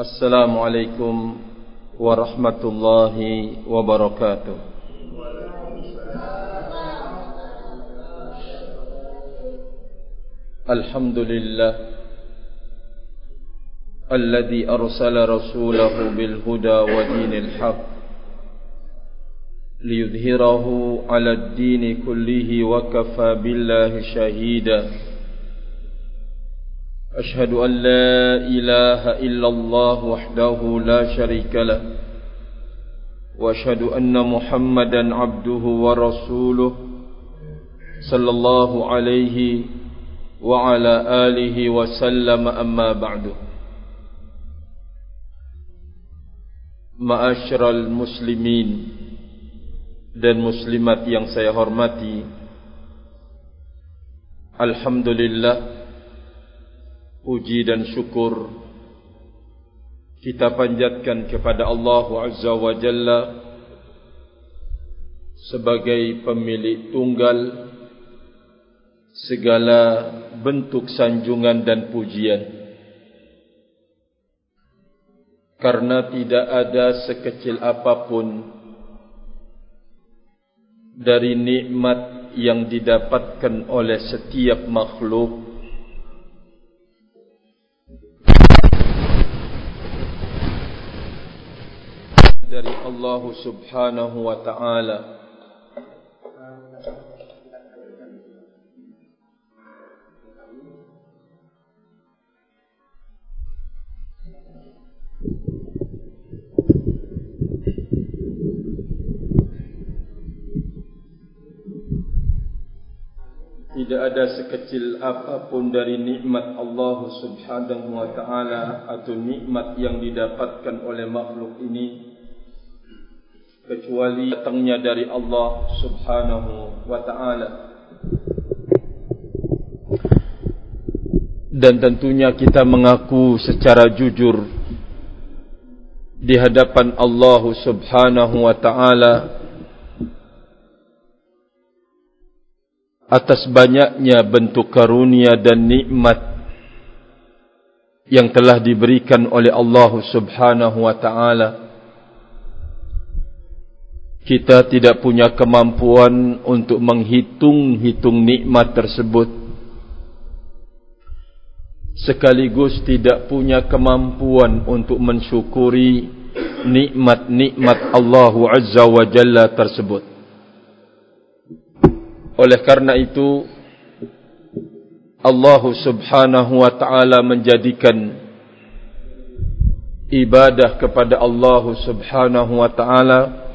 السلام عليكم ورحمة الله وبركاته. الحمد لله الذي أرسل رسوله بالهدى ودين الحق ليظهره على الدين كله وكفى بالله شهيدا. أشهد أن لا إله إلا الله وحده لا شريك له وأشهد أن محمدا عبده ورسوله صلى الله عليه وعلى آله وسلم أما بعد معاشر المسلمين dan muslimat yang saya hormati Alhamdulillah Puji dan syukur Kita panjatkan kepada Allah Azza wa Jalla Sebagai pemilik tunggal Segala bentuk sanjungan dan pujian. Karena tidak ada sekecil apapun dari nikmat yang didapatkan oleh setiap makhluk Allah Subhanahu wa taala. Tidak ada sekecil apapun dari nikmat Allah Subhanahu wa taala atau nikmat yang didapatkan oleh makhluk ini kecuali datangnya dari Allah Subhanahu wa taala. Dan tentunya kita mengaku secara jujur di hadapan Allah Subhanahu wa taala atas banyaknya bentuk karunia dan nikmat yang telah diberikan oleh Allah Subhanahu wa taala kita tidak punya kemampuan untuk menghitung-hitung nikmat tersebut. Sekaligus tidak punya kemampuan untuk mensyukuri nikmat-nikmat Allah Azza wa Jalla tersebut. Oleh karena itu Allah Subhanahu wa taala menjadikan ibadah kepada Allah Subhanahu wa taala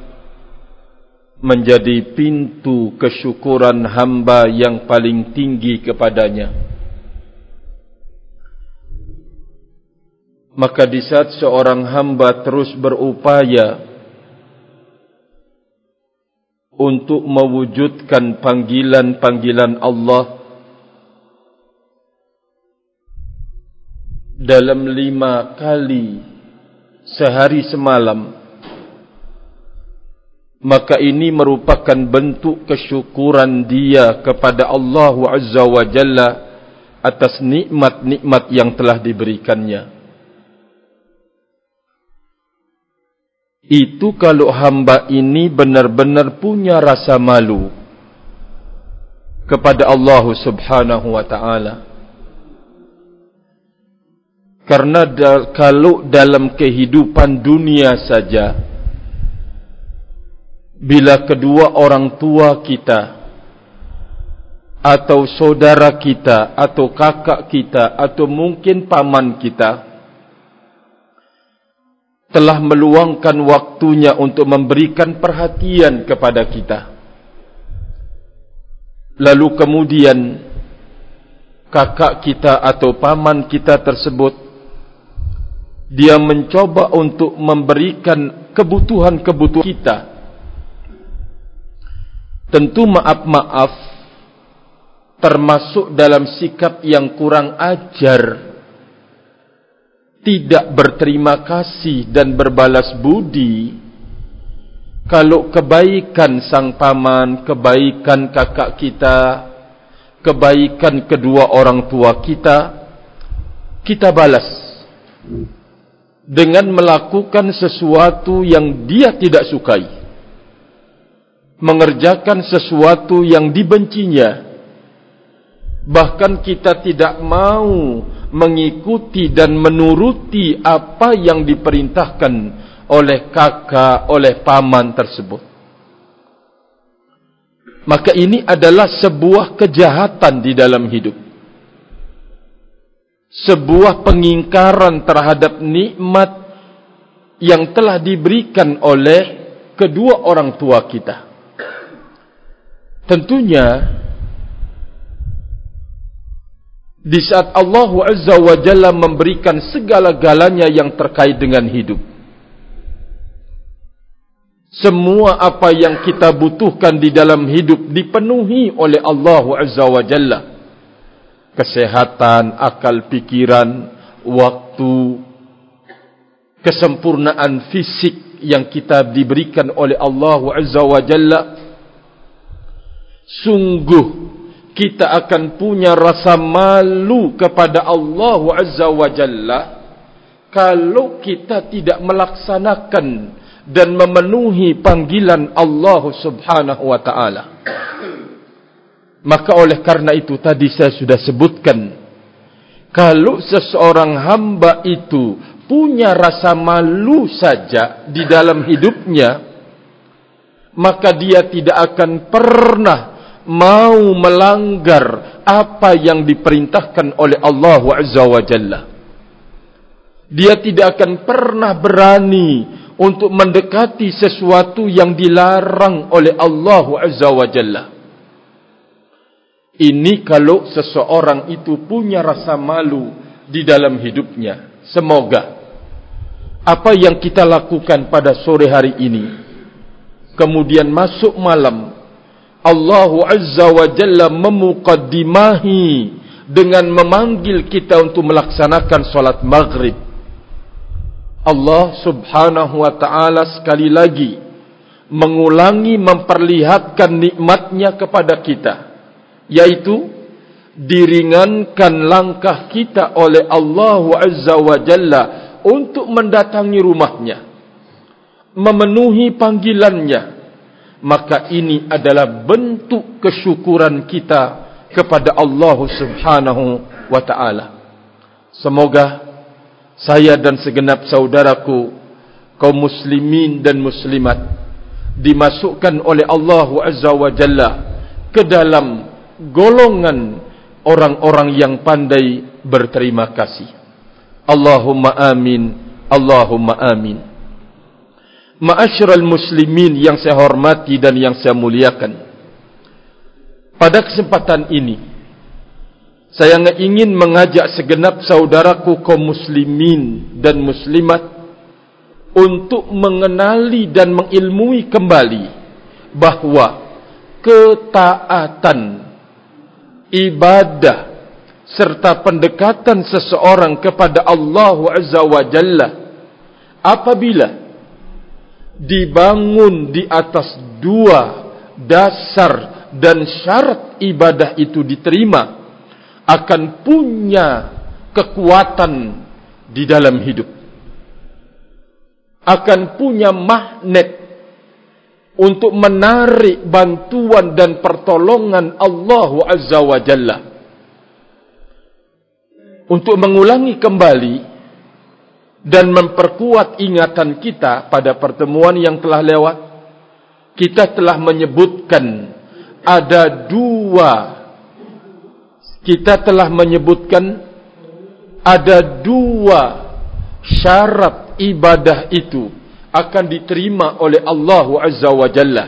menjadi pintu kesyukuran hamba yang paling tinggi kepadanya. Maka di saat seorang hamba terus berupaya untuk mewujudkan panggilan-panggilan Allah dalam lima kali sehari semalam maka ini merupakan bentuk kesyukuran dia kepada Allah Azza wa Jalla atas nikmat-nikmat yang telah diberikannya. itu kalau hamba ini benar-benar punya rasa malu kepada Allah Subhanahu wa taala. Karena da kalau dalam kehidupan dunia saja bila kedua orang tua kita atau saudara kita atau kakak kita atau mungkin paman kita telah meluangkan waktunya untuk memberikan perhatian kepada kita. Lalu kemudian kakak kita atau paman kita tersebut dia mencoba untuk memberikan kebutuhan-kebutuhan kita. Tentu maaf-maaf termasuk dalam sikap yang kurang ajar. Tidak berterima kasih dan berbalas budi. Kalau kebaikan sang paman, kebaikan kakak kita, kebaikan kedua orang tua kita kita balas. Dengan melakukan sesuatu yang dia tidak sukai mengerjakan sesuatu yang dibencinya. Bahkan kita tidak mau mengikuti dan menuruti apa yang diperintahkan oleh kakak oleh paman tersebut. Maka ini adalah sebuah kejahatan di dalam hidup. Sebuah pengingkaran terhadap nikmat yang telah diberikan oleh kedua orang tua kita. Tentunya di saat Allah Azza wa Jalla memberikan segala-galanya yang terkait dengan hidup. Semua apa yang kita butuhkan di dalam hidup dipenuhi oleh Allah Azza wa Jalla kesehatan, akal pikiran, waktu, kesempurnaan fisik yang kita diberikan oleh Allah Azza wa Jalla. Sungguh kita akan punya rasa malu kepada Allah Azza wa Jalla kalau kita tidak melaksanakan dan memenuhi panggilan Allah Subhanahu wa taala. Maka oleh karena itu tadi saya sudah sebutkan kalau seseorang hamba itu punya rasa malu saja di dalam hidupnya maka dia tidak akan pernah mau melanggar apa yang diperintahkan oleh Allah Azza wa Jalla. Dia tidak akan pernah berani untuk mendekati sesuatu yang dilarang oleh Allah Azza wa Jalla. Ini kalau seseorang itu punya rasa malu di dalam hidupnya. Semoga apa yang kita lakukan pada sore hari ini, kemudian masuk malam, Allah Azza wa Jalla memukaddimahi dengan memanggil kita untuk melaksanakan solat maghrib. Allah subhanahu wa ta'ala sekali lagi mengulangi memperlihatkan nikmatnya kepada kita yaitu diringankan langkah kita oleh Allah Azza wa Jalla untuk mendatangi rumahnya memenuhi panggilannya maka ini adalah bentuk kesyukuran kita kepada Allah Subhanahu wa taala semoga saya dan segenap saudaraku kaum muslimin dan muslimat dimasukkan oleh Allah Azza wa Jalla ke dalam golongan orang-orang yang pandai berterima kasih. Allahumma amin, Allahumma amin. Ma'asyiral muslimin yang saya hormati dan yang saya muliakan. Pada kesempatan ini, saya ingin mengajak segenap saudaraku kaum muslimin dan muslimat untuk mengenali dan mengilmui kembali bahawa ketaatan ibadah serta pendekatan seseorang kepada Allah Azza wa Jalla apabila dibangun di atas dua dasar dan syarat ibadah itu diterima akan punya kekuatan di dalam hidup. Akan punya magnet untuk menarik bantuan dan pertolongan Allah Azza wa Jalla. Untuk mengulangi kembali dan memperkuat ingatan kita pada pertemuan yang telah lewat kita telah menyebutkan ada dua kita telah menyebutkan ada dua syarat ibadah itu akan diterima oleh Allah Azza wa Jalla.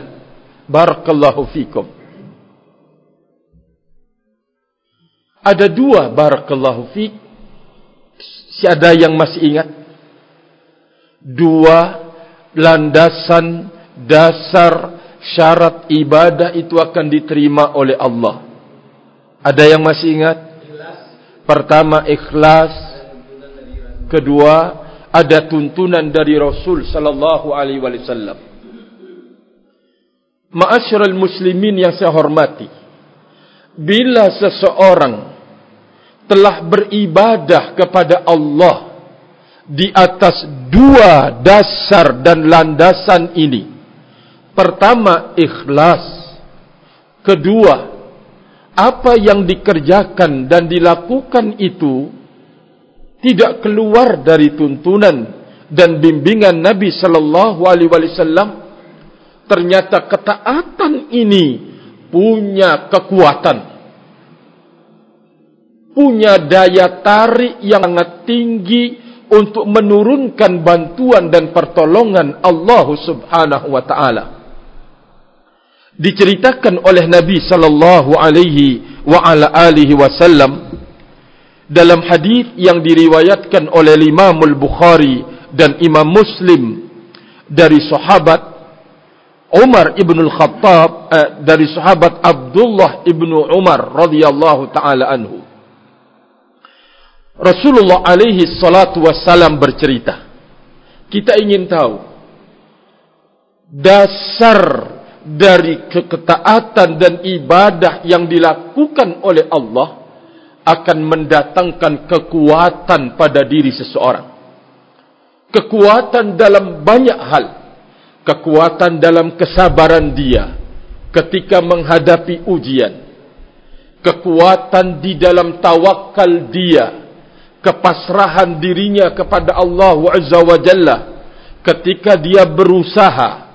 Barakallahu fikum. Ada dua barakallahu fik. Siapa yang masih ingat? Dua landasan dasar syarat ibadah itu akan diterima oleh Allah. Ada yang masih ingat? Pertama ikhlas. Kedua ada tuntunan dari Rasul sallallahu alaihi wasallam. Ma'asyiral muslimin yang saya hormati. Bila seseorang telah beribadah kepada Allah di atas dua dasar dan landasan ini. Pertama, ikhlas. Kedua, apa yang dikerjakan dan dilakukan itu tidak keluar dari tuntunan dan bimbingan Nabi sallallahu alaihi wasallam ternyata ketaatan ini punya kekuatan punya daya tarik yang sangat tinggi untuk menurunkan bantuan dan pertolongan Allah Subhanahu wa taala. Diceritakan oleh Nabi sallallahu alaihi wa ala alihi wasallam dalam hadis yang diriwayatkan oleh Imam Al-Bukhari dan Imam Muslim dari sahabat Umar ibn al-Khattab eh, dari sahabat Abdullah ibn Umar radhiyallahu taala anhu Rasulullah alaihi salatu wassalam bercerita. Kita ingin tahu dasar dari keketaatan dan ibadah yang dilakukan oleh Allah akan mendatangkan kekuatan pada diri seseorang. Kekuatan dalam banyak hal. Kekuatan dalam kesabaran dia ketika menghadapi ujian. Kekuatan di dalam tawakal dia kepasrahan dirinya kepada Allah Azza wa Jalla ketika dia berusaha.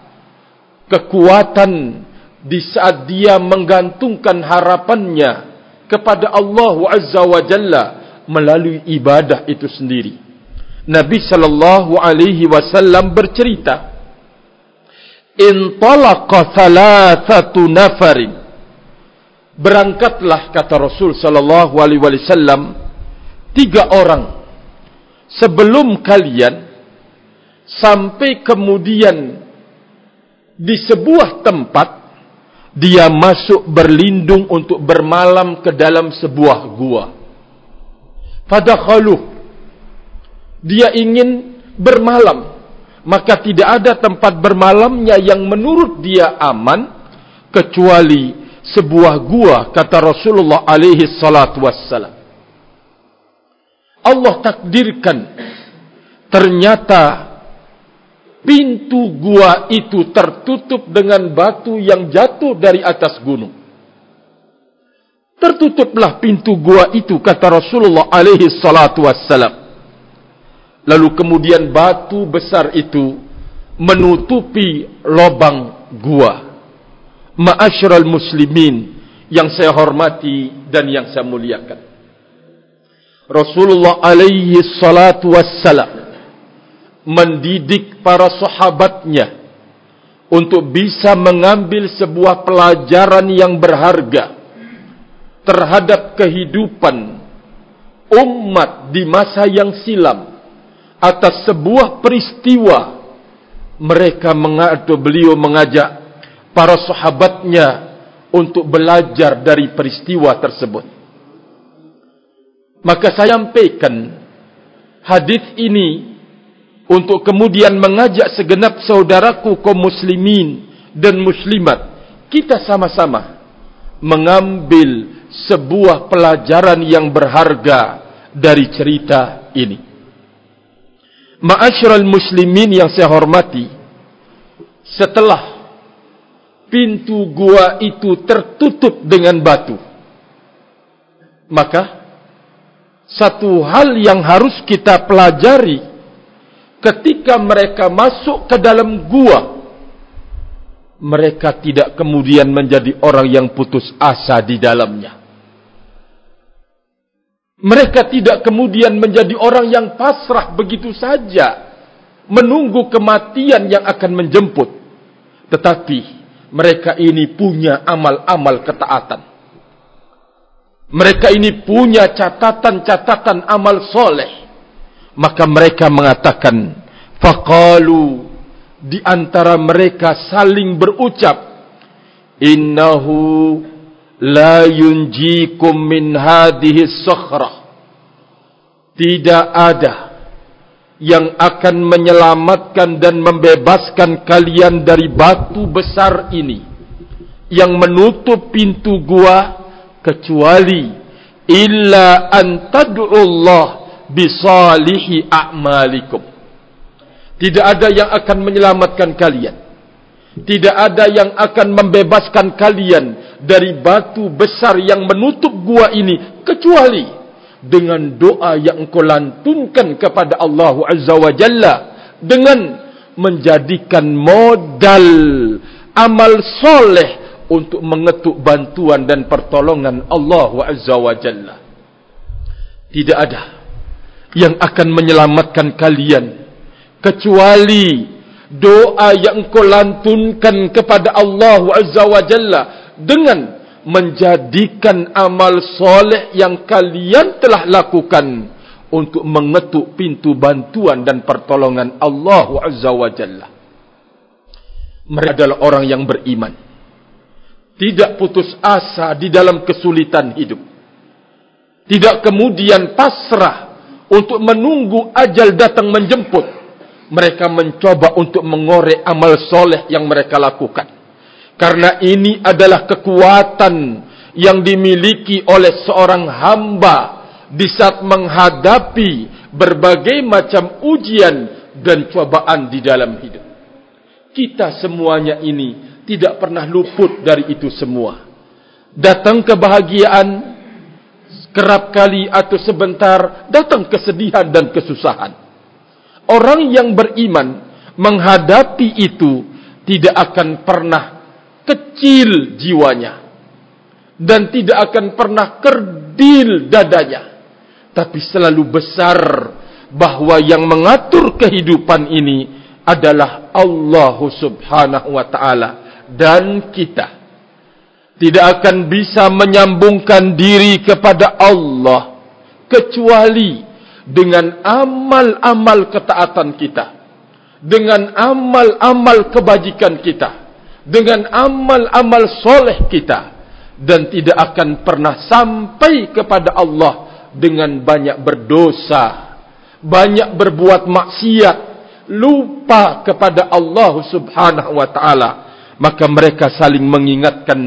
Kekuatan di saat dia menggantungkan harapannya kepada Allah Azza wa Jalla melalui ibadah itu sendiri. Nabi sallallahu alaihi wasallam bercerita In talaqa thalathatu nafarin. Berangkatlah kata Rasul sallallahu alaihi wasallam tiga orang sebelum kalian sampai kemudian di sebuah tempat dia masuk berlindung untuk bermalam ke dalam sebuah gua. Pada khaluh dia ingin bermalam maka tidak ada tempat bermalamnya yang menurut dia aman kecuali sebuah gua kata Rasulullah alaihi salatu wassalam. Allah takdirkan ternyata pintu gua itu tertutup dengan batu yang jatuh dari atas gunung. Tertutuplah pintu gua itu kata Rasulullah alaihi salatu wassalam. Lalu kemudian batu besar itu menutupi lubang gua. Ma'asyiral muslimin yang saya hormati dan yang saya muliakan. Rasulullah alaihi salatu wassalam mendidik para sahabatnya untuk bisa mengambil sebuah pelajaran yang berharga terhadap kehidupan umat di masa yang silam atas sebuah peristiwa. Mereka mengadu beliau mengajak para sahabatnya untuk belajar dari peristiwa tersebut maka saya sampaikan hadis ini untuk kemudian mengajak segenap saudaraku kaum muslimin dan muslimat kita sama-sama mengambil sebuah pelajaran yang berharga dari cerita ini. Ma'asyiral muslimin yang saya hormati, setelah pintu gua itu tertutup dengan batu, maka satu hal yang harus kita pelajari ketika mereka masuk ke dalam gua. Mereka tidak kemudian menjadi orang yang putus asa di dalamnya. Mereka tidak kemudian menjadi orang yang pasrah begitu saja menunggu kematian yang akan menjemput. Tetapi mereka ini punya amal-amal ketaatan mereka ini punya catatan-catatan amal soleh. Maka mereka mengatakan, faqalu di antara mereka saling berucap, innahu la yunjikum min hadhihi sakhrah. Tidak ada yang akan menyelamatkan dan membebaskan kalian dari batu besar ini yang menutup pintu gua kecuali illa an tad'u Allah bisalihi a'malikum. Tidak ada yang akan menyelamatkan kalian. Tidak ada yang akan membebaskan kalian dari batu besar yang menutup gua ini kecuali dengan doa yang engkau lantunkan kepada Allah Azza wa Jalla dengan menjadikan modal amal soleh untuk mengetuk bantuan dan pertolongan Allah Azza wa Jalla. Tidak ada yang akan menyelamatkan kalian kecuali doa yang kau lantunkan kepada Allah Azza wa Jalla dengan menjadikan amal soleh yang kalian telah lakukan untuk mengetuk pintu bantuan dan pertolongan Allah Azza wa Jalla. Mereka adalah orang yang beriman. Tidak putus asa di dalam kesulitan hidup. Tidak kemudian pasrah untuk menunggu ajal datang menjemput. Mereka mencoba untuk mengorek amal soleh yang mereka lakukan. Karena ini adalah kekuatan yang dimiliki oleh seorang hamba di saat menghadapi berbagai macam ujian dan cobaan di dalam hidup. Kita semuanya ini tidak pernah luput dari itu semua. Datang kebahagiaan kerap kali atau sebentar datang kesedihan dan kesusahan. Orang yang beriman menghadapi itu tidak akan pernah kecil jiwanya dan tidak akan pernah kerdil dadanya tapi selalu besar bahwa yang mengatur kehidupan ini adalah Allah Subhanahu wa taala dan kita tidak akan bisa menyambungkan diri kepada Allah kecuali dengan amal-amal ketaatan kita dengan amal-amal kebajikan kita dengan amal-amal soleh kita dan tidak akan pernah sampai kepada Allah dengan banyak berdosa, banyak berbuat maksiat, lupa kepada Allah Subhanahu wa taala, maka mereka saling mengingatkan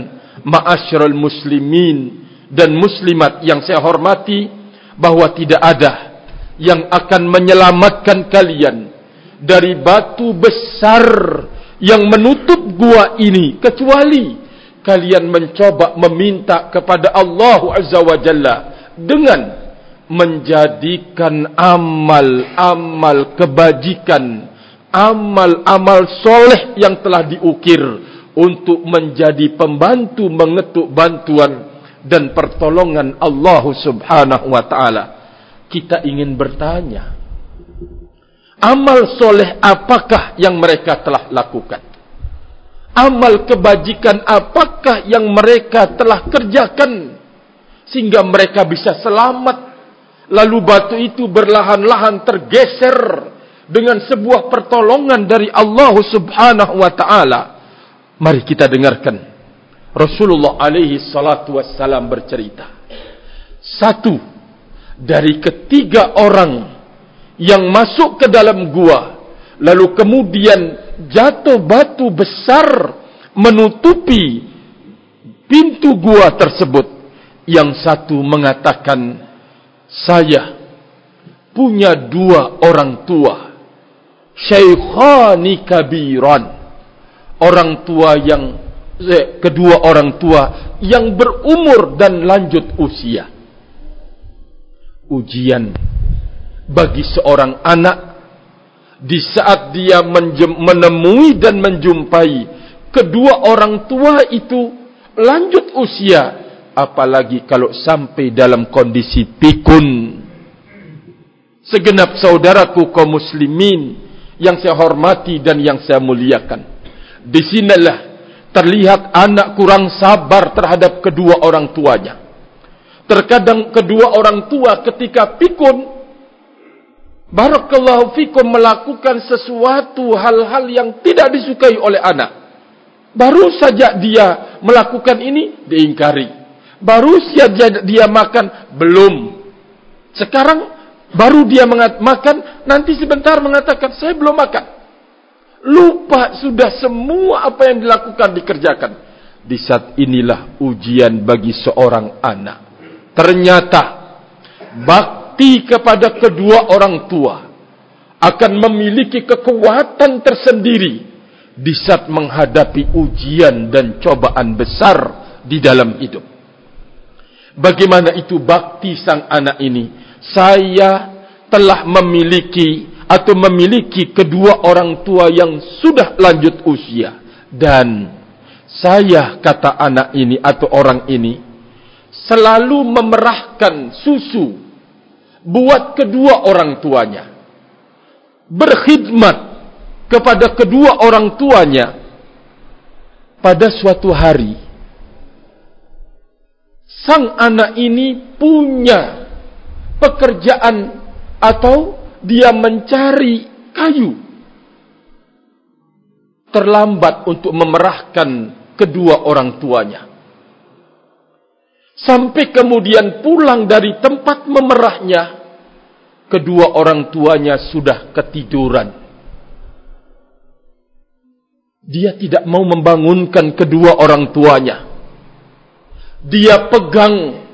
ma'asyiral muslimin dan muslimat yang saya hormati bahwa tidak ada yang akan menyelamatkan kalian dari batu besar yang menutup gua ini. Kecuali kalian mencoba meminta kepada Allah Azza wa Jalla dengan menjadikan amal-amal kebajikan, amal-amal soleh yang telah diukir untuk menjadi pembantu mengetuk bantuan dan pertolongan Allah Subhanahu wa taala. Kita ingin bertanya, amal soleh apakah yang mereka telah lakukan? Amal kebajikan apakah yang mereka telah kerjakan? sehingga mereka bisa selamat lalu batu itu berlahan-lahan tergeser dengan sebuah pertolongan dari Allah Subhanahu wa taala. Mari kita dengarkan Rasulullah alaihi salatu wassalam bercerita. Satu dari ketiga orang yang masuk ke dalam gua lalu kemudian jatuh batu besar menutupi pintu gua tersebut. Yang satu mengatakan saya punya dua orang tua syaikhani kabiran orang tua yang eh, kedua orang tua yang berumur dan lanjut usia ujian bagi seorang anak di saat dia menemui dan menjumpai kedua orang tua itu lanjut usia apalagi kalau sampai dalam kondisi pikun. Segenap saudaraku kaum muslimin yang saya hormati dan yang saya muliakan. Di sinilah terlihat anak kurang sabar terhadap kedua orang tuanya. Terkadang kedua orang tua ketika pikun Barakallahu fikum melakukan sesuatu hal-hal yang tidak disukai oleh anak. Baru saja dia melakukan ini diingkari. Baru siap dia makan belum. Sekarang baru dia makan nanti sebentar mengatakan saya belum makan. Lupa sudah semua apa yang dilakukan dikerjakan. Di saat inilah ujian bagi seorang anak. Ternyata bak bakti kepada kedua orang tua akan memiliki kekuatan tersendiri di saat menghadapi ujian dan cobaan besar di dalam hidup. Bagaimana itu bakti sang anak ini? Saya telah memiliki atau memiliki kedua orang tua yang sudah lanjut usia. Dan saya kata anak ini atau orang ini selalu memerahkan susu buat kedua orang tuanya. Berkhidmat kepada kedua orang tuanya. Pada suatu hari sang anak ini punya pekerjaan atau dia mencari kayu. Terlambat untuk memerahkan kedua orang tuanya. Sampai kemudian pulang dari tempat memerahnya kedua orang tuanya sudah ketiduran. Dia tidak mau membangunkan kedua orang tuanya. Dia pegang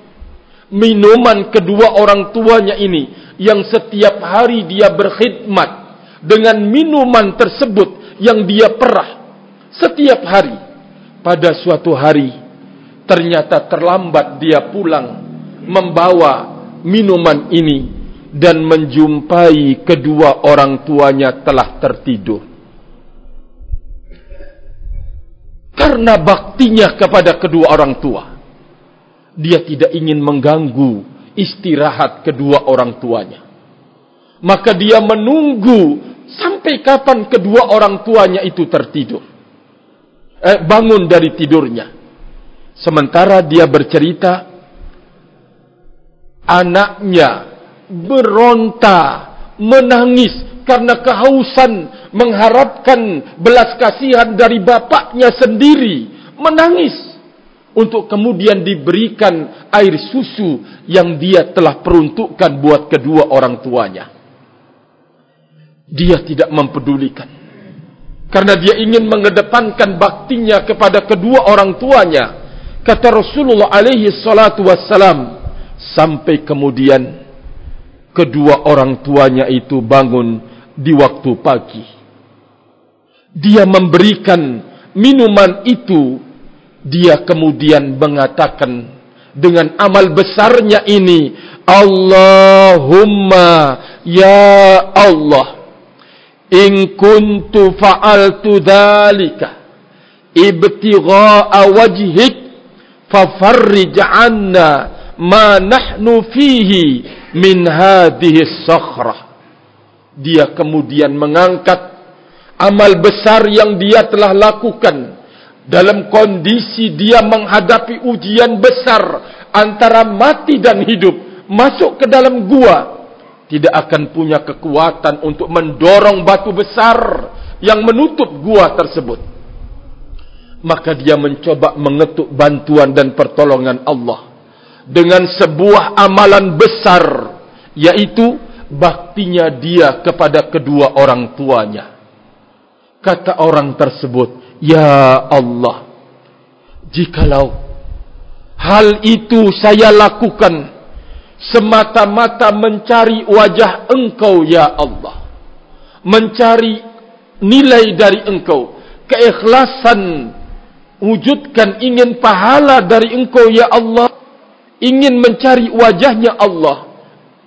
minuman kedua orang tuanya ini yang setiap hari dia berkhidmat dengan minuman tersebut yang dia perah setiap hari. Pada suatu hari ternyata terlambat dia pulang membawa minuman ini dan menjumpai kedua orang tuanya telah tertidur. Karena baktinya kepada kedua orang tua dia tidak ingin mengganggu istirahat kedua orang tuanya. Maka dia menunggu sampai kapan kedua orang tuanya itu tertidur. Eh, bangun dari tidurnya. Sementara dia bercerita, anaknya beronta, menangis karena kehausan mengharapkan belas kasihan dari bapaknya sendiri. Menangis untuk kemudian diberikan air susu yang dia telah peruntukkan buat kedua orang tuanya. Dia tidak mempedulikan. Karena dia ingin mengedepankan baktinya kepada kedua orang tuanya. Kata Rasulullah alaihi salatu wassalam. Sampai kemudian kedua orang tuanya itu bangun di waktu pagi. Dia memberikan minuman itu dia kemudian mengatakan dengan amal besarnya ini Allahumma ya Allah in kuntu fa'altu dhalika ibtigha'a wajhik fafarrij 'anna ma nahnu fihi min hadhihi sakhrah dia kemudian mengangkat amal besar yang dia telah lakukan dalam kondisi dia menghadapi ujian besar antara mati dan hidup masuk ke dalam gua tidak akan punya kekuatan untuk mendorong batu besar yang menutup gua tersebut. Maka dia mencoba mengetuk bantuan dan pertolongan Allah dengan sebuah amalan besar yaitu baktinya dia kepada kedua orang tuanya. Kata orang tersebut Ya Allah Jikalau Hal itu saya lakukan Semata-mata mencari wajah engkau Ya Allah. Mencari nilai dari engkau. Keikhlasan Wujudkan ingin pahala dari engkau Ya Allah. Ingin mencari wajahnya Allah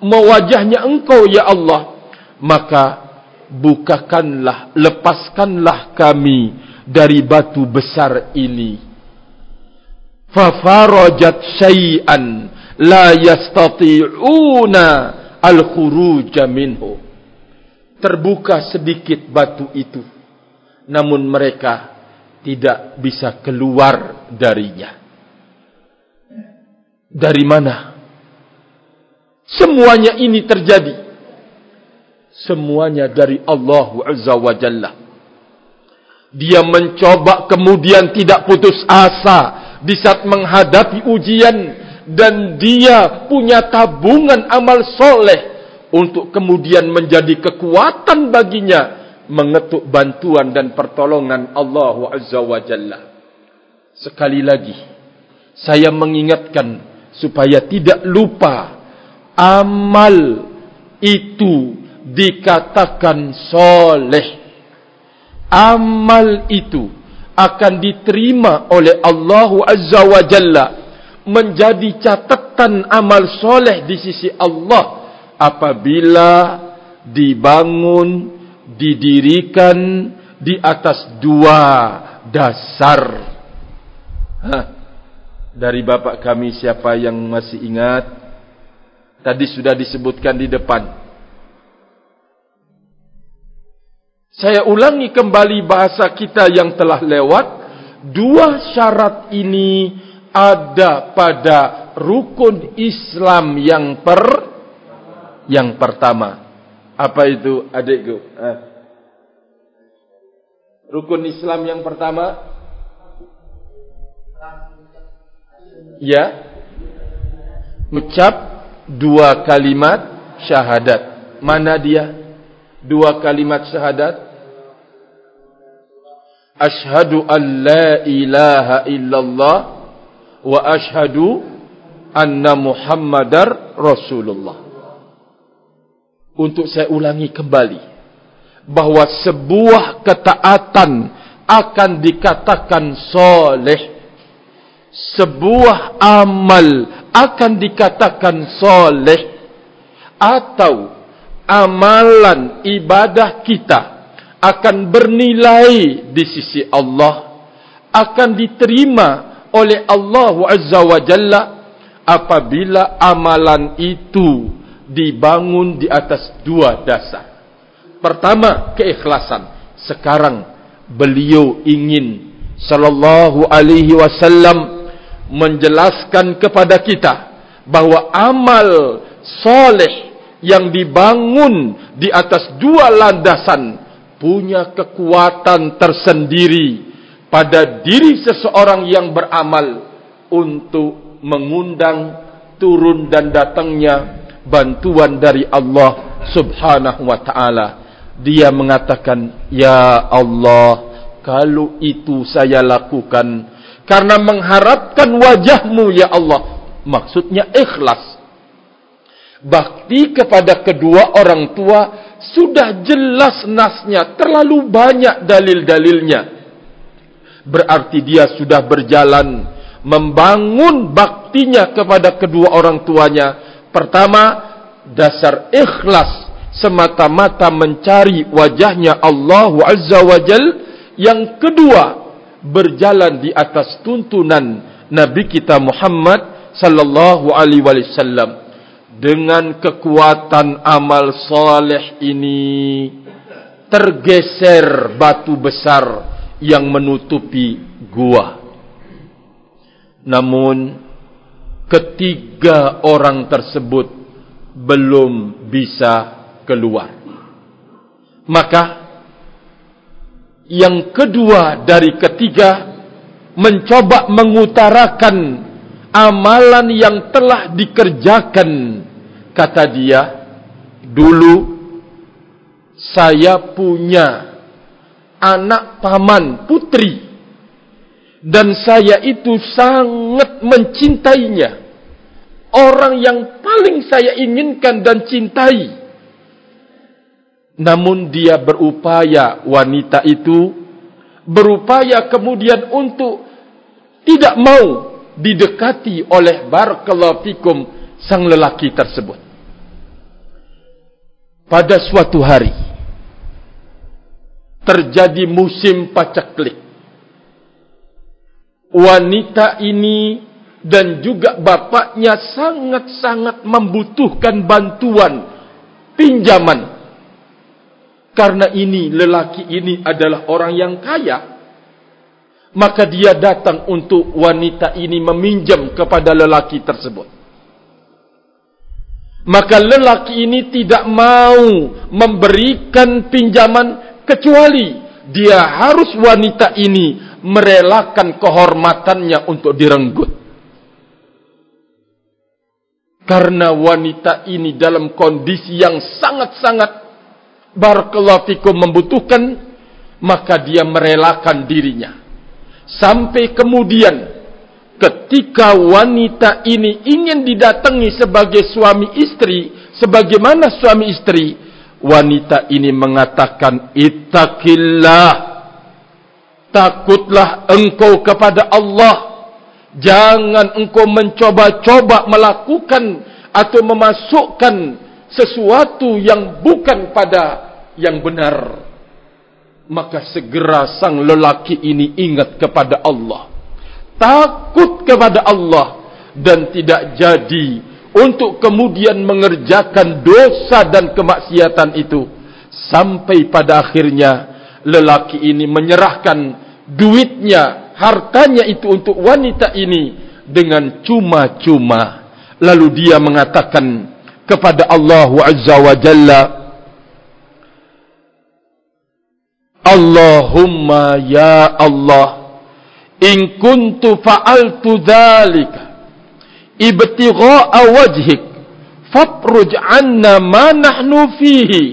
Mewajahnya engkau Ya Allah. Maka Bukakanlah Lepaskanlah kami dari batu besar ini. Fafarajat syai'an la yastati'una al-khuruj minhu. Terbuka sedikit batu itu namun mereka tidak bisa keluar darinya. Dari mana? Semuanya ini terjadi. Semuanya dari Allah Azza wa Jalla dia mencoba kemudian tidak putus asa di saat menghadapi ujian dan dia punya tabungan amal soleh untuk kemudian menjadi kekuatan baginya mengetuk bantuan dan pertolongan Allah Azza wa Jalla. Sekali lagi, saya mengingatkan supaya tidak lupa amal itu dikatakan soleh amal itu akan diterima oleh Allah Azza wa Jalla menjadi catatan amal soleh di sisi Allah apabila dibangun didirikan di atas dua dasar. Hah. dari bapak kami siapa yang masih ingat? Tadi sudah disebutkan di depan Saya ulangi kembali bahasa kita yang telah lewat. Dua syarat ini ada pada rukun Islam yang per yang pertama. Apa itu adikku? Eh. Rukun Islam yang pertama? Ya. Ucap dua kalimat syahadat. Mana dia? Dua kalimat syahadat. Ashhadu an la ilaha illallah wa ashhadu anna Muhammadar Rasulullah. Untuk saya ulangi kembali bahwa sebuah ketaatan akan dikatakan soleh. Sebuah amal akan dikatakan soleh atau amalan ibadah kita akan bernilai di sisi Allah akan diterima oleh Allah Azza wa Jalla apabila amalan itu dibangun di atas dua dasar. Pertama, keikhlasan. Sekarang beliau ingin sallallahu alaihi wasallam menjelaskan kepada kita bahwa amal soleh yang dibangun di atas dua landasan punya kekuatan tersendiri pada diri seseorang yang beramal untuk mengundang turun dan datangnya bantuan dari Allah Subhanahu wa taala. Dia mengatakan, "Ya Allah, kalau itu saya lakukan karena mengharapkan wajahmu ya Allah." Maksudnya ikhlas. Bakti kepada kedua orang tua sudah jelas nasnya, terlalu banyak dalil-dalilnya. Berarti dia sudah berjalan membangun baktinya kepada kedua orang tuanya. Pertama, dasar ikhlas semata-mata mencari wajahnya Allah Azza wa Jal. Yang kedua, berjalan di atas tuntunan Nabi kita Muhammad sallallahu alaihi wasallam dengan kekuatan amal soleh ini tergeser batu besar yang menutupi gua. Namun ketiga orang tersebut belum bisa keluar. Maka yang kedua dari ketiga mencoba mengutarakan amalan yang telah dikerjakan. Kata dia dulu saya punya anak paman putri dan saya itu sangat mencintainya. Orang yang paling saya inginkan dan cintai. Namun dia berupaya wanita itu berupaya kemudian untuk tidak mau didekati oleh barakallahu fikum sang lelaki tersebut. Pada suatu hari terjadi musim pacaklik. Wanita ini dan juga bapaknya sangat-sangat membutuhkan bantuan pinjaman. Karena ini lelaki ini adalah orang yang kaya maka dia datang untuk wanita ini meminjam kepada lelaki tersebut. Maka lelaki ini tidak mau memberikan pinjaman kecuali dia harus wanita ini merelakan kehormatannya untuk direnggut. Karena wanita ini dalam kondisi yang sangat-sangat barakallahu membutuhkan maka dia merelakan dirinya sampai kemudian ketika wanita ini ingin didatangi sebagai suami istri, sebagaimana suami istri, wanita ini mengatakan, Ittaqillah, takutlah engkau kepada Allah, jangan engkau mencoba-coba melakukan atau memasukkan sesuatu yang bukan pada yang benar. Maka segera sang lelaki ini ingat kepada Allah. Takut kepada Allah. Dan tidak jadi untuk kemudian mengerjakan dosa dan kemaksiatan itu. Sampai pada akhirnya lelaki ini menyerahkan duitnya hartanya itu untuk wanita ini dengan cuma-cuma. Lalu dia mengatakan kepada Allah Azza wa Jalla Allahumma ya Allah in kuntu fa'altu dhalika ibtigha'a wajhik fafruj 'anna ma nahnu fihi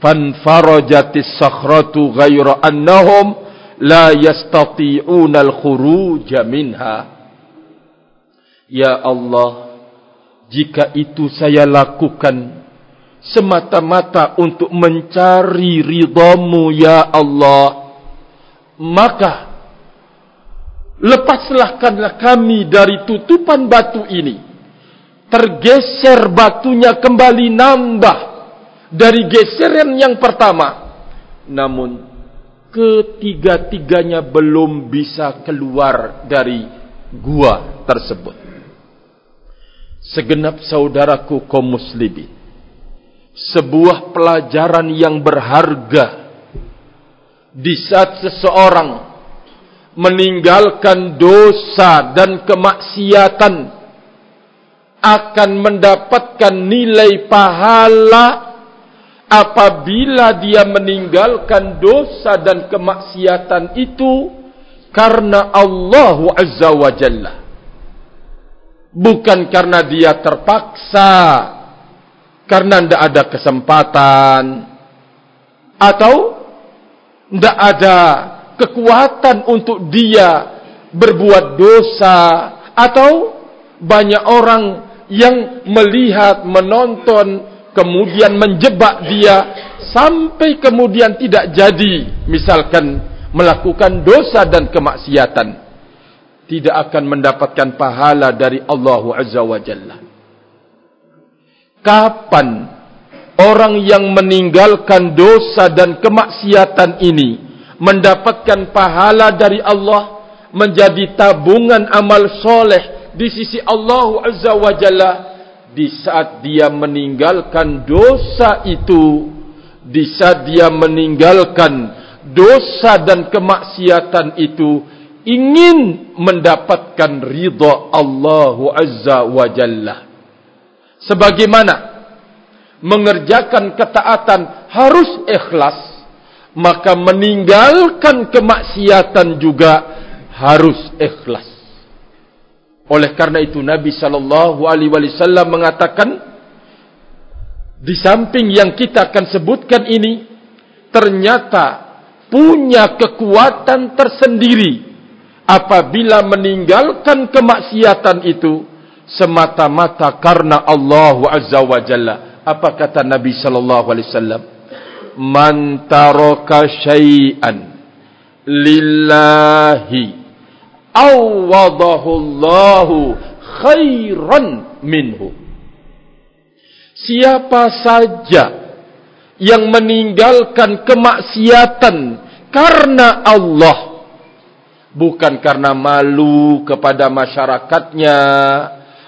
fanfarajatis sakhratu ghayra annahum la yastati'una al-khuruj minha ya Allah jika itu saya lakukan semata-mata untuk mencari ridhamu ya Allah maka lepaslah kami dari tutupan batu ini. Tergeser batunya kembali nambah dari geseran yang pertama. Namun ketiga-tiganya belum bisa keluar dari gua tersebut. Segenap saudaraku kaum muslimin. Sebuah pelajaran yang berharga. Di saat seseorang meninggalkan dosa dan kemaksiatan akan mendapatkan nilai pahala apabila dia meninggalkan dosa dan kemaksiatan itu karena Allah Azza wa Jalla. Bukan karena dia terpaksa karena tidak ada kesempatan. Atau tidak ada kekuatan untuk dia berbuat dosa. Atau banyak orang yang melihat, menonton, kemudian menjebak dia sampai kemudian tidak jadi. Misalkan melakukan dosa dan kemaksiatan. Tidak akan mendapatkan pahala dari Allah Azza wa Jalla. Kapan orang yang meninggalkan dosa dan kemaksiatan ini mendapatkan pahala dari Allah menjadi tabungan amal soleh di sisi Allah Azza wa Jalla di saat dia meninggalkan dosa itu di saat dia meninggalkan dosa dan kemaksiatan itu ingin mendapatkan ridha Allah Azza wa Jalla sebagaimana mengerjakan ketaatan harus ikhlas maka meninggalkan kemaksiatan juga harus ikhlas. Oleh karena itu Nabi sallallahu alaihi wasallam mengatakan di samping yang kita akan sebutkan ini ternyata punya kekuatan tersendiri apabila meninggalkan kemaksiatan itu semata-mata karena Allah Azza wa Jalla. Apa kata Nabi sallallahu alaihi wasallam? man taraka syai'an lillahi awadahu Allahu khairan minhu siapa saja yang meninggalkan kemaksiatan karena Allah bukan karena malu kepada masyarakatnya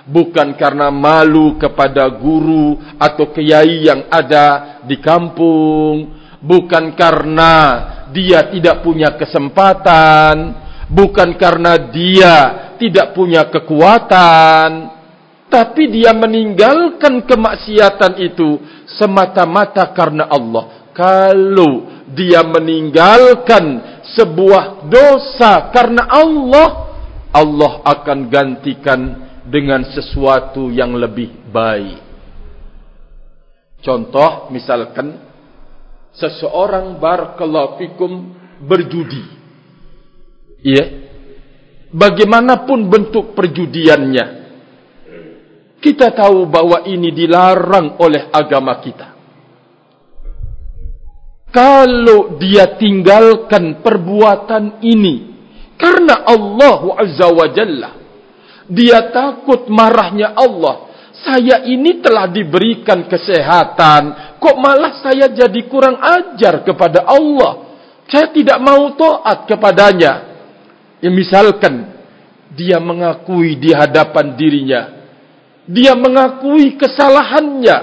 bukan karena malu kepada guru atau kiai yang ada di kampung, bukan karena dia tidak punya kesempatan, bukan karena dia tidak punya kekuatan, tapi dia meninggalkan kemaksiatan itu semata-mata karena Allah. Kalau dia meninggalkan sebuah dosa karena Allah, Allah akan gantikan dengan sesuatu yang lebih baik. Contoh misalkan seseorang barakallahu fikum berjudi. Iya. bagaimanapun bentuk perjudiannya kita tahu bahwa ini dilarang oleh agama kita kalau dia tinggalkan perbuatan ini karena Allah Azza wa Jalla dia takut marahnya Allah. Saya ini telah diberikan kesehatan. Kok malah saya jadi kurang ajar kepada Allah? Saya tidak mau taat kepadanya. Ya misalkan dia mengakui di hadapan dirinya. Dia mengakui kesalahannya.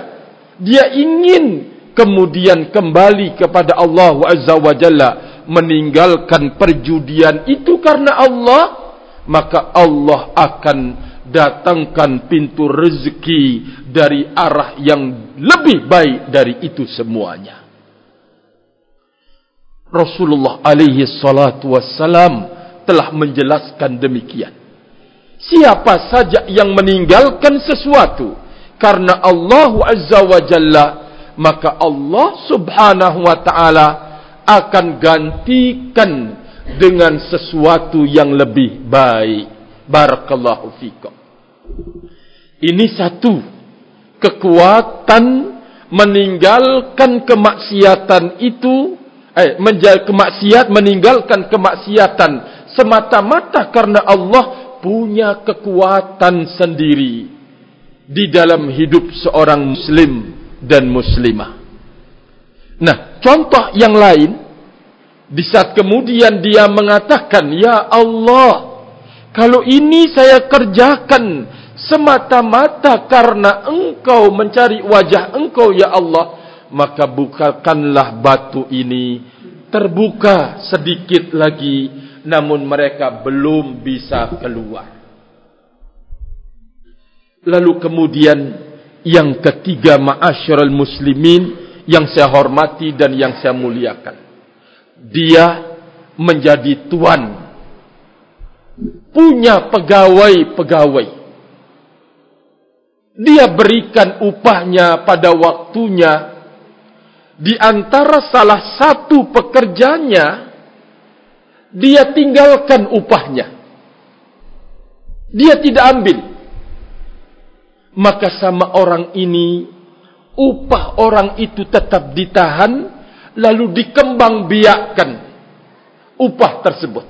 Dia ingin kemudian kembali kepada Allah Azza wa Jalla meninggalkan perjudian itu karena Allah maka Allah akan datangkan pintu rezeki dari arah yang lebih baik dari itu semuanya. Rasulullah alaihi salatu wassalam telah menjelaskan demikian. Siapa saja yang meninggalkan sesuatu karena Allah Azza wa Jalla maka Allah subhanahu wa ta'ala akan gantikan dengan sesuatu yang lebih baik. Barakallahu fikum. Ini satu kekuatan meninggalkan kemaksiatan itu eh menjal kemaksiat meninggalkan kemaksiatan semata-mata karena Allah punya kekuatan sendiri di dalam hidup seorang muslim dan muslimah. Nah, contoh yang lain di saat kemudian dia mengatakan, "Ya Allah, kalau ini saya kerjakan semata-mata karena Engkau mencari wajah Engkau ya Allah, maka bukakanlah batu ini terbuka sedikit lagi, namun mereka belum bisa keluar." Lalu kemudian yang ketiga ma'asyiral muslimin yang saya hormati dan yang saya muliakan. Dia menjadi tuan punya pegawai-pegawai. Dia berikan upahnya pada waktunya di antara salah satu pekerjanya dia tinggalkan upahnya. Dia tidak ambil maka sama orang ini upah orang itu tetap ditahan lalu dikembang biakkan upah tersebut.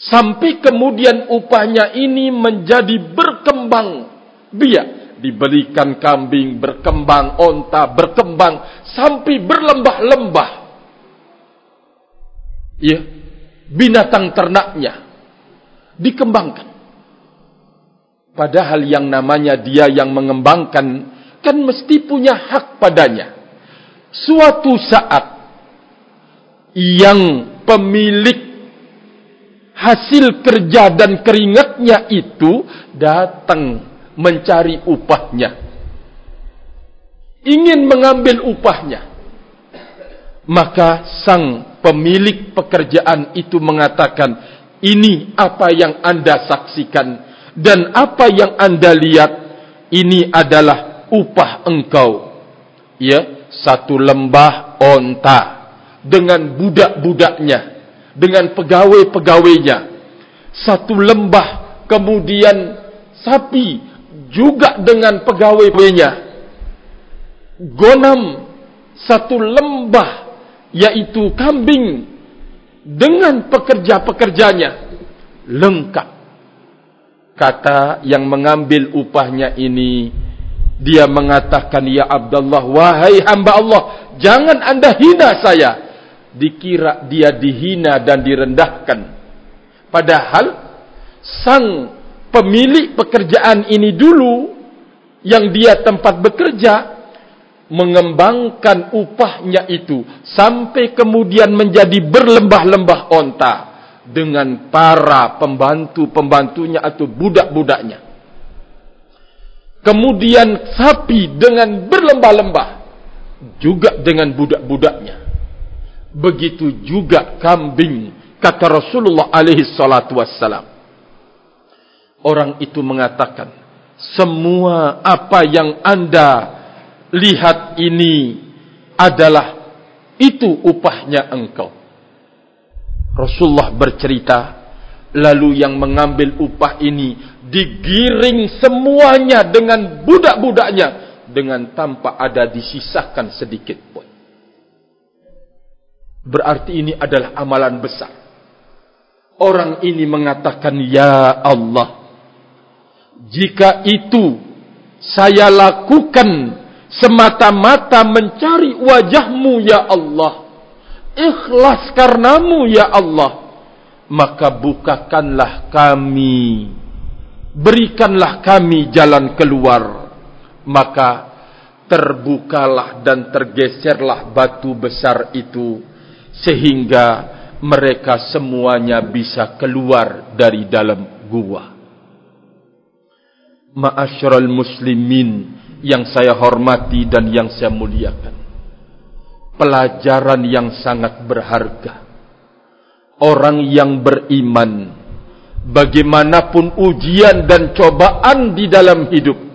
Sampai kemudian upahnya ini menjadi berkembang biak. Diberikan kambing berkembang onta berkembang sampai berlembah-lembah. Ya binatang ternaknya dikembangkan. Padahal yang namanya dia yang mengembangkan kan mesti punya hak padanya. Suatu saat yang pemilik hasil kerja dan keringatnya itu datang mencari upahnya. Ingin mengambil upahnya. Maka sang pemilik pekerjaan itu mengatakan, ini apa yang anda saksikan dan apa yang anda lihat ini adalah upah engkau ya satu lembah onta dengan budak-budaknya dengan pegawai-pegawainya. Satu lembah kemudian sapi juga dengan pegawai-pegawainya. Gonam satu lembah yaitu kambing dengan pekerja-pekerjanya. Lengkap. Kata yang mengambil upahnya ini dia mengatakan ya Abdullah wahai hamba Allah jangan anda hina saya dikira dia dihina dan direndahkan padahal sang pemilik pekerjaan ini dulu yang dia tempat bekerja mengembangkan upahnya itu sampai kemudian menjadi berlembah-lembah onta dengan para pembantu-pembantunya atau budak-budaknya. Kemudian sapi dengan berlembah-lembah juga dengan budak-budaknya. Begitu juga kambing kata Rasulullah alaihi salatu wassalam. Orang itu mengatakan, semua apa yang Anda lihat ini adalah itu upahnya engkau. Rasulullah bercerita lalu yang mengambil upah ini digiring semuanya dengan budak-budaknya dengan tanpa ada disisahkan sedikit pun. Berarti ini adalah amalan besar. Orang ini mengatakan, Ya Allah, jika itu saya lakukan semata-mata mencari wajahmu, Ya Allah, ikhlas karenamu, Ya Allah, maka bukakanlah kami, berikanlah kami jalan keluar, maka terbukalah dan tergeserlah batu besar itu, sehingga mereka semuanya bisa keluar dari dalam gua. Ma'asyiral muslimin yang saya hormati dan yang saya muliakan. Pelajaran yang sangat berharga. Orang yang beriman bagaimanapun ujian dan cobaan di dalam hidup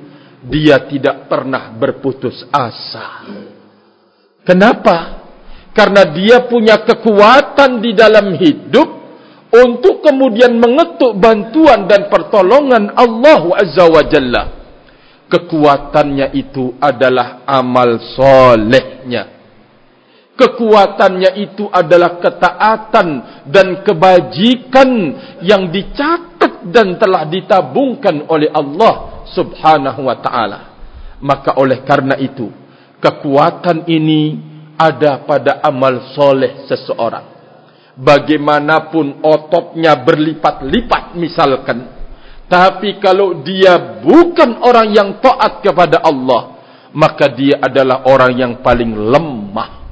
dia tidak pernah berputus asa. Kenapa? Karena dia punya kekuatan di dalam hidup untuk kemudian mengetuk bantuan dan pertolongan Allah Azza wa Jalla. Kekuatannya itu adalah amal solehnya. Kekuatannya itu adalah ketaatan dan kebajikan yang dicatat dan telah ditabungkan oleh Allah subhanahu wa ta'ala. Maka oleh karena itu, kekuatan ini ada pada amal soleh seseorang. Bagaimanapun ototnya berlipat-lipat misalkan. Tapi kalau dia bukan orang yang taat kepada Allah. Maka dia adalah orang yang paling lemah.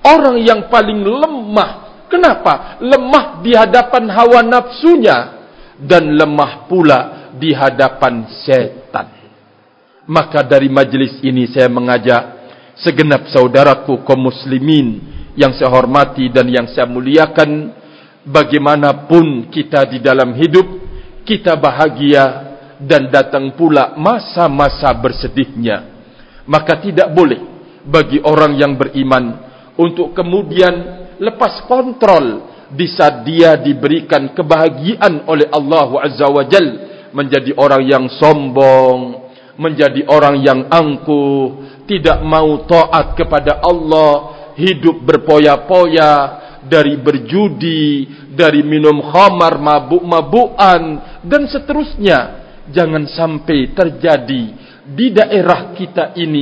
Orang yang paling lemah. Kenapa? Lemah di hadapan hawa nafsunya. Dan lemah pula di hadapan setan. Maka dari majlis ini saya mengajak segenap saudaraku kaum muslimin yang saya hormati dan yang saya muliakan bagaimanapun kita di dalam hidup kita bahagia dan datang pula masa-masa bersedihnya maka tidak boleh bagi orang yang beriman untuk kemudian lepas kontrol di saat dia diberikan kebahagiaan oleh Allah Azza wa Jal menjadi orang yang sombong menjadi orang yang angkuh tidak mau taat kepada Allah, hidup berpoya-poya dari berjudi, dari minum khamar, mabuk-mabukan dan seterusnya. Jangan sampai terjadi di daerah kita ini